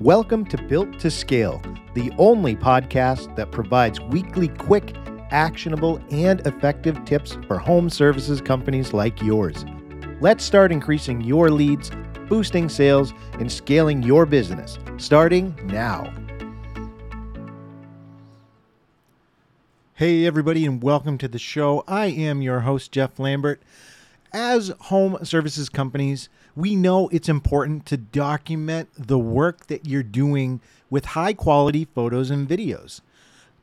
Welcome to Built to Scale, the only podcast that provides weekly, quick, actionable, and effective tips for home services companies like yours. Let's start increasing your leads, boosting sales, and scaling your business, starting now. Hey, everybody, and welcome to the show. I am your host, Jeff Lambert. As home services companies, we know it's important to document the work that you're doing with high quality photos and videos.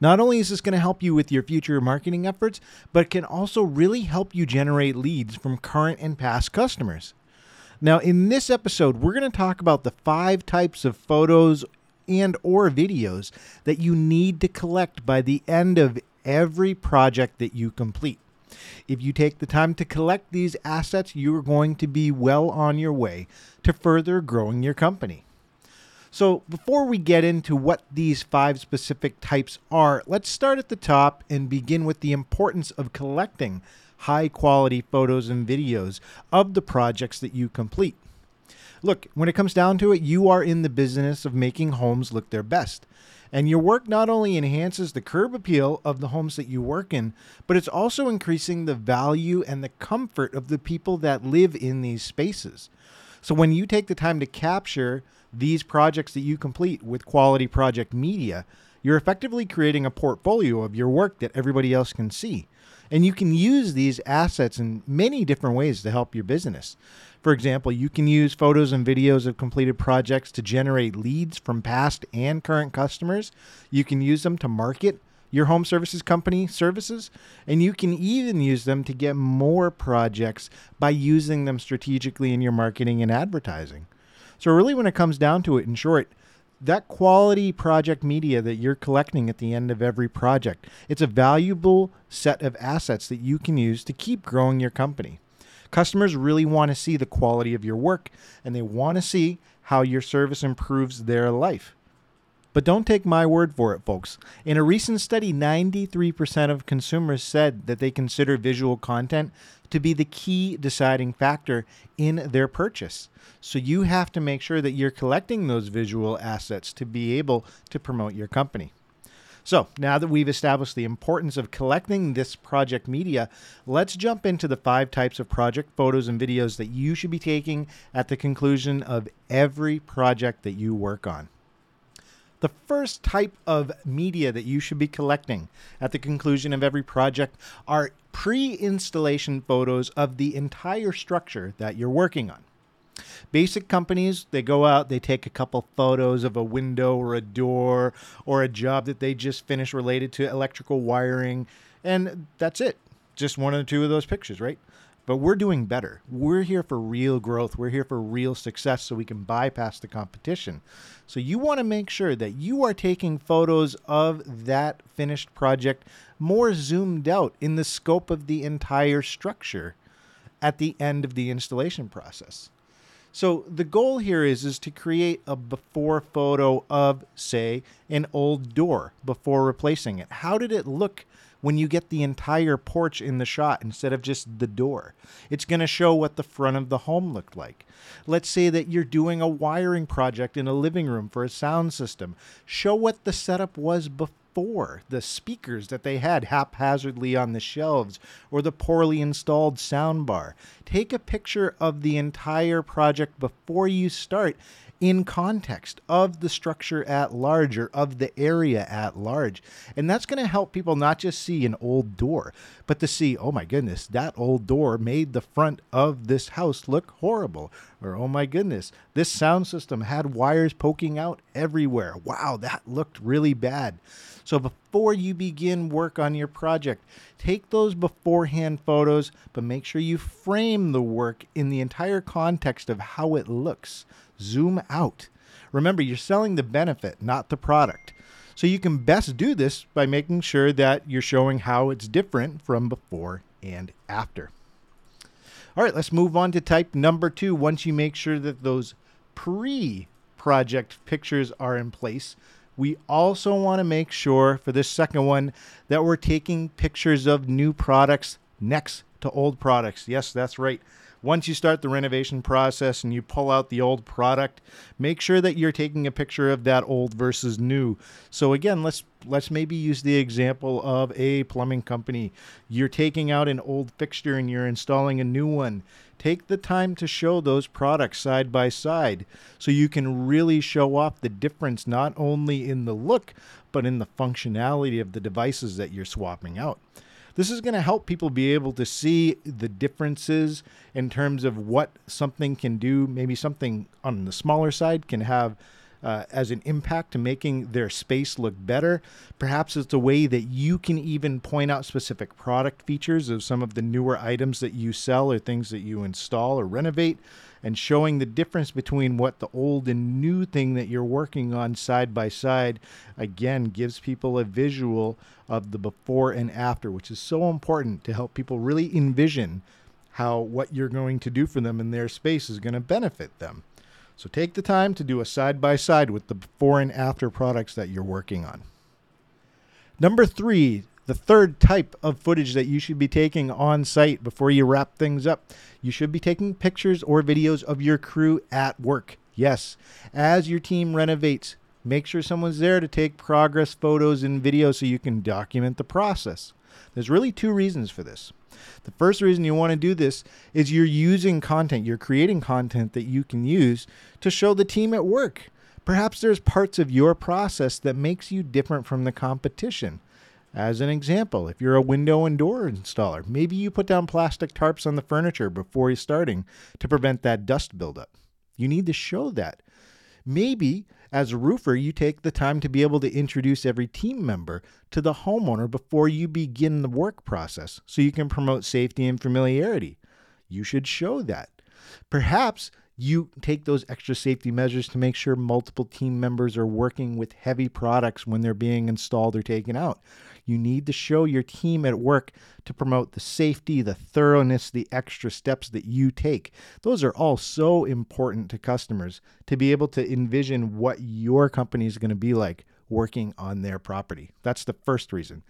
Not only is this going to help you with your future marketing efforts, but it can also really help you generate leads from current and past customers. Now, in this episode, we're going to talk about the five types of photos and or videos that you need to collect by the end of every project that you complete. If you take the time to collect these assets, you are going to be well on your way to further growing your company. So, before we get into what these five specific types are, let's start at the top and begin with the importance of collecting high quality photos and videos of the projects that you complete. Look, when it comes down to it, you are in the business of making homes look their best. And your work not only enhances the curb appeal of the homes that you work in, but it's also increasing the value and the comfort of the people that live in these spaces. So when you take the time to capture these projects that you complete with quality project media, you're effectively creating a portfolio of your work that everybody else can see. And you can use these assets in many different ways to help your business. For example, you can use photos and videos of completed projects to generate leads from past and current customers. You can use them to market your home services company services, and you can even use them to get more projects by using them strategically in your marketing and advertising. So, really, when it comes down to it, in short, that quality project media that you're collecting at the end of every project, it's a valuable set of assets that you can use to keep growing your company. Customers really want to see the quality of your work and they want to see how your service improves their life. But don't take my word for it, folks. In a recent study, 93% of consumers said that they consider visual content to be the key deciding factor in their purchase. So you have to make sure that you're collecting those visual assets to be able to promote your company. So now that we've established the importance of collecting this project media, let's jump into the five types of project photos and videos that you should be taking at the conclusion of every project that you work on. The first type of media that you should be collecting at the conclusion of every project are pre installation photos of the entire structure that you're working on. Basic companies, they go out, they take a couple photos of a window or a door or a job that they just finished related to electrical wiring, and that's it. Just one or two of those pictures, right? But we're doing better. We're here for real growth. We're here for real success so we can bypass the competition. So you want to make sure that you are taking photos of that finished project more zoomed out in the scope of the entire structure at the end of the installation process. So the goal here is is to create a before photo of say an old door before replacing it. How did it look when you get the entire porch in the shot instead of just the door? It's going to show what the front of the home looked like. Let's say that you're doing a wiring project in a living room for a sound system. Show what the setup was before for the speakers that they had haphazardly on the shelves or the poorly installed soundbar. Take a picture of the entire project before you start in context of the structure at large or of the area at large. And that's going to help people not just see an old door, but to see, oh my goodness, that old door made the front of this house look horrible. Or, oh my goodness, this sound system had wires poking out everywhere. Wow, that looked really bad. So before you begin work on your project, take those beforehand photos, but make sure you frame the work in the entire context of how it looks. Zoom out. Remember, you're selling the benefit, not the product. So you can best do this by making sure that you're showing how it's different from before and after. All right, let's move on to type number two. Once you make sure that those pre project pictures are in place, we also want to make sure for this second one that we're taking pictures of new products next to old products. Yes, that's right. Once you start the renovation process and you pull out the old product, make sure that you're taking a picture of that old versus new. So again, let's let's maybe use the example of a plumbing company. You're taking out an old fixture and you're installing a new one. Take the time to show those products side by side so you can really show off the difference not only in the look but in the functionality of the devices that you're swapping out. This is going to help people be able to see the differences in terms of what something can do. Maybe something on the smaller side can have uh, as an impact to making their space look better. Perhaps it's a way that you can even point out specific product features of some of the newer items that you sell or things that you install or renovate and showing the difference between what the old and new thing that you're working on side by side again gives people a visual of the before and after which is so important to help people really envision how what you're going to do for them in their space is going to benefit them. So take the time to do a side by side with the before and after products that you're working on. Number 3 the third type of footage that you should be taking on site before you wrap things up, you should be taking pictures or videos of your crew at work. Yes, as your team renovates, make sure someone's there to take progress photos and videos so you can document the process. There's really two reasons for this. The first reason you want to do this is you're using content, you're creating content that you can use to show the team at work. Perhaps there's parts of your process that makes you different from the competition. As an example, if you're a window and door installer, maybe you put down plastic tarps on the furniture before you're starting to prevent that dust buildup. You need to show that. Maybe as a roofer, you take the time to be able to introduce every team member to the homeowner before you begin the work process so you can promote safety and familiarity. You should show that. Perhaps you take those extra safety measures to make sure multiple team members are working with heavy products when they're being installed or taken out. You need to show your team at work to promote the safety, the thoroughness, the extra steps that you take. Those are all so important to customers to be able to envision what your company is going to be like working on their property. That's the first reason.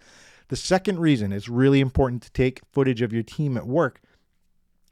The second reason is really important to take footage of your team at work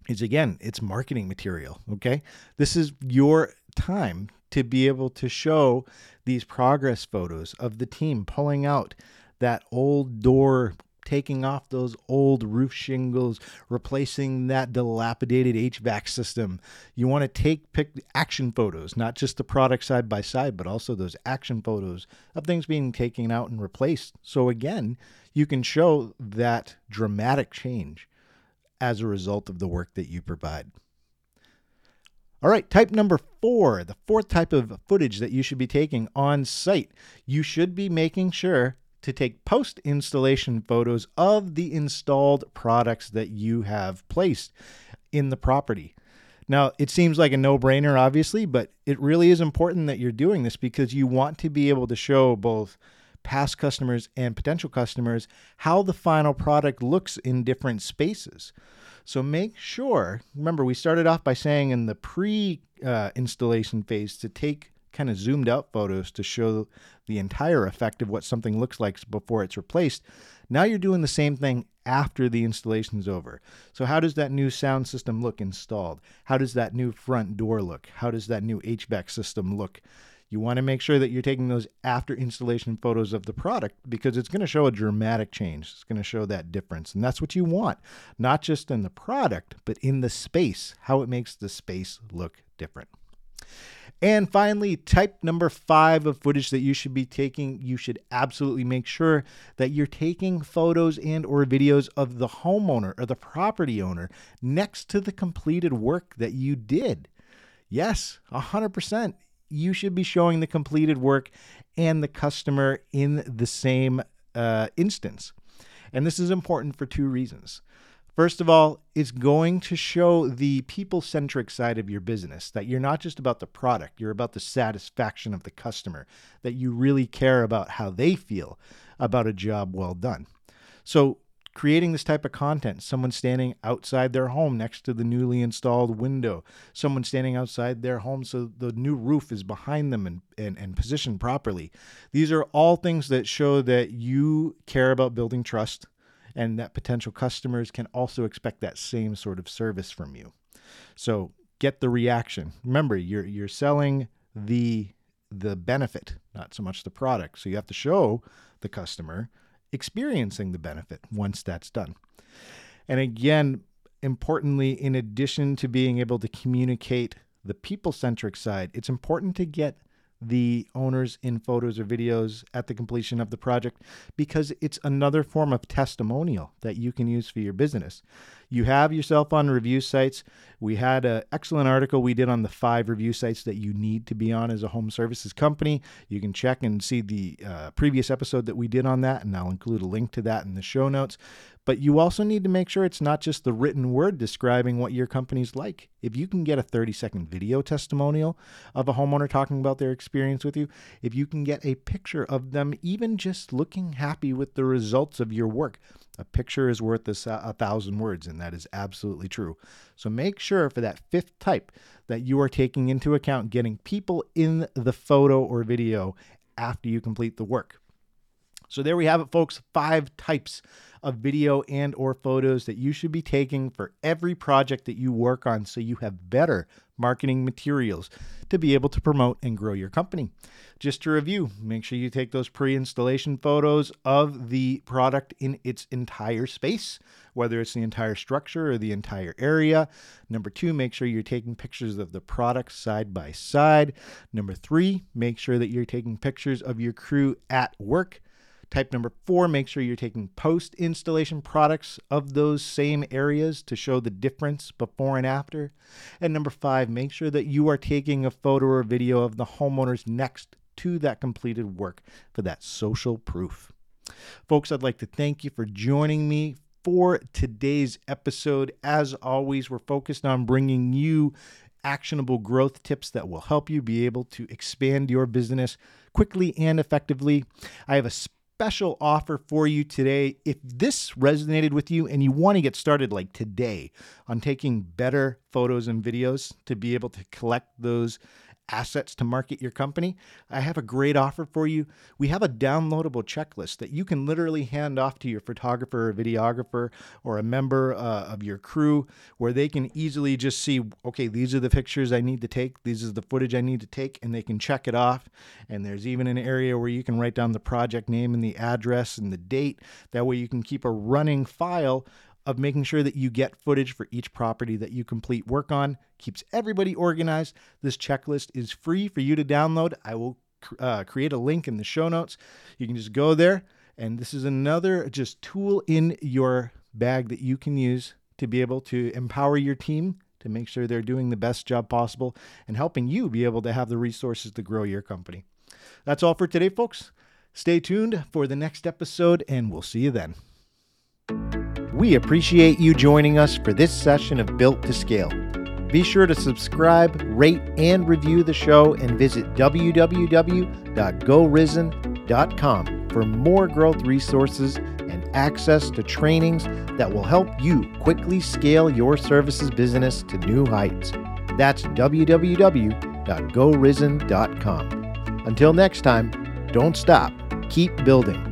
is again, it's marketing material. Okay. This is your time to be able to show these progress photos of the team pulling out that old door, taking off those old roof shingles, replacing that dilapidated HVAC system. You want to take pick action photos, not just the product side by side, but also those action photos of things being taken out and replaced. So again, you can show that dramatic change as a result of the work that you provide. All right, type number four, the fourth type of footage that you should be taking on site. You should be making sure to take post installation photos of the installed products that you have placed in the property. Now, it seems like a no brainer, obviously, but it really is important that you're doing this because you want to be able to show both past customers and potential customers how the final product looks in different spaces. So make sure, remember, we started off by saying in the pre uh, installation phase to take kind of zoomed out photos to show the entire effect of what something looks like before it's replaced. Now you're doing the same thing after the installation is over. So, how does that new sound system look installed? How does that new front door look? How does that new HVAC system look? You want to make sure that you're taking those after installation photos of the product because it's going to show a dramatic change. It's going to show that difference. And that's what you want, not just in the product, but in the space, how it makes the space look different. And finally, type number five of footage that you should be taking, you should absolutely make sure that you're taking photos and or videos of the homeowner or the property owner next to the completed work that you did. Yes, 100%. You should be showing the completed work and the customer in the same uh, instance. And this is important for two reasons. First of all, it's going to show the people centric side of your business that you're not just about the product, you're about the satisfaction of the customer, that you really care about how they feel about a job well done. So, creating this type of content, someone standing outside their home next to the newly installed window, someone standing outside their home so the new roof is behind them and, and, and positioned properly. These are all things that show that you care about building trust and that potential customers can also expect that same sort of service from you. So get the reaction. Remember, you're you're selling the the benefit, not so much the product. So you have to show the customer experiencing the benefit once that's done. And again, importantly, in addition to being able to communicate the people centric side, it's important to get the owners in photos or videos at the completion of the project because it's another form of testimonial that you can use for your business. You have yourself on review sites. We had an excellent article we did on the five review sites that you need to be on as a home services company. You can check and see the uh, previous episode that we did on that, and I'll include a link to that in the show notes. But you also need to make sure it's not just the written word describing what your company's like. If you can get a 30 second video testimonial of a homeowner talking about their experience with you, if you can get a picture of them even just looking happy with the results of your work, a picture is worth a, a thousand words, and that is absolutely true. So make sure for that fifth type that you are taking into account getting people in the photo or video after you complete the work. So there we have it folks, five types of video and or photos that you should be taking for every project that you work on so you have better marketing materials to be able to promote and grow your company. Just to review, make sure you take those pre-installation photos of the product in its entire space, whether it's the entire structure or the entire area. Number 2, make sure you're taking pictures of the product side by side. Number 3, make sure that you're taking pictures of your crew at work. Type number four, make sure you're taking post installation products of those same areas to show the difference before and after. And number five, make sure that you are taking a photo or video of the homeowners next to that completed work for that social proof. Folks, I'd like to thank you for joining me for today's episode. As always, we're focused on bringing you actionable growth tips that will help you be able to expand your business quickly and effectively. I have a special offer for you today. If this resonated with you and you want to get started like today on taking better photos and videos to be able to collect those assets to market your company, I have a great offer for you. We have a downloadable checklist that you can literally hand off to your photographer or videographer or a member uh, of your crew where they can easily just see, okay, these are the pictures I need to take, these is the footage I need to take, and they can check it off. And there's even an area where you can write down the project name and the address and the date. That way you can keep a running file of making sure that you get footage for each property that you complete work on. Keeps everybody organized. This checklist is free for you to download. I will uh, create a link in the show notes. You can just go there, and this is another just tool in your bag that you can use to be able to empower your team to make sure they're doing the best job possible and helping you be able to have the resources to grow your company. That's all for today, folks. Stay tuned for the next episode, and we'll see you then. We appreciate you joining us for this session of Built to Scale. Be sure to subscribe, rate, and review the show and visit www.gorisen.com for more growth resources and access to trainings that will help you quickly scale your services business to new heights. That's www.gorisen.com. Until next time, don't stop, keep building.